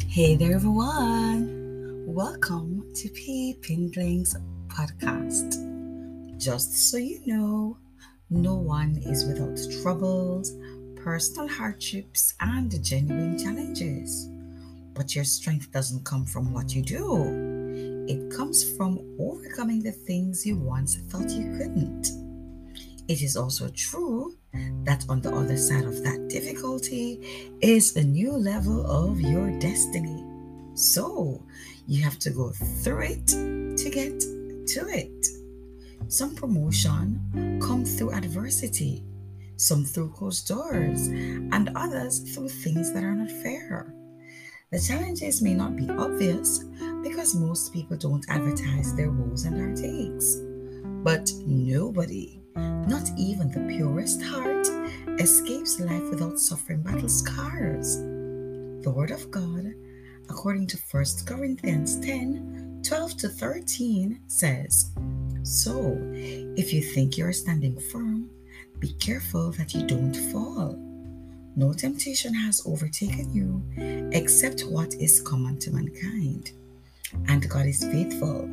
Hey there, everyone. Welcome to Peepindling's podcast. Just so you know, no one is without troubles, personal hardships, and genuine challenges. But your strength doesn't come from what you do, it comes from overcoming the things you once thought you couldn't. It is also true that on the other side of that difficulty is a new level of your destiny. So you have to go through it to get to it. Some promotion come through adversity, some through closed doors, and others through things that are not fair. The challenges may not be obvious because most people don't advertise their woes and heartaches. But nobody not even the purest heart escapes life without suffering battle scars. The Word of God, according to 1 Corinthians 10 12 to 13, says, So, if you think you are standing firm, be careful that you don't fall. No temptation has overtaken you except what is common to mankind. And God is faithful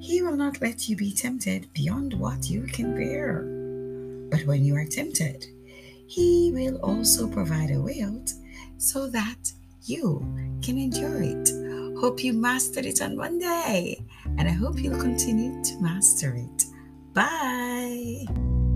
he will not let you be tempted beyond what you can bear. But when you are tempted, He will also provide a way out so that you can endure it. Hope you mastered it on Monday, and I hope you'll continue to master it. Bye.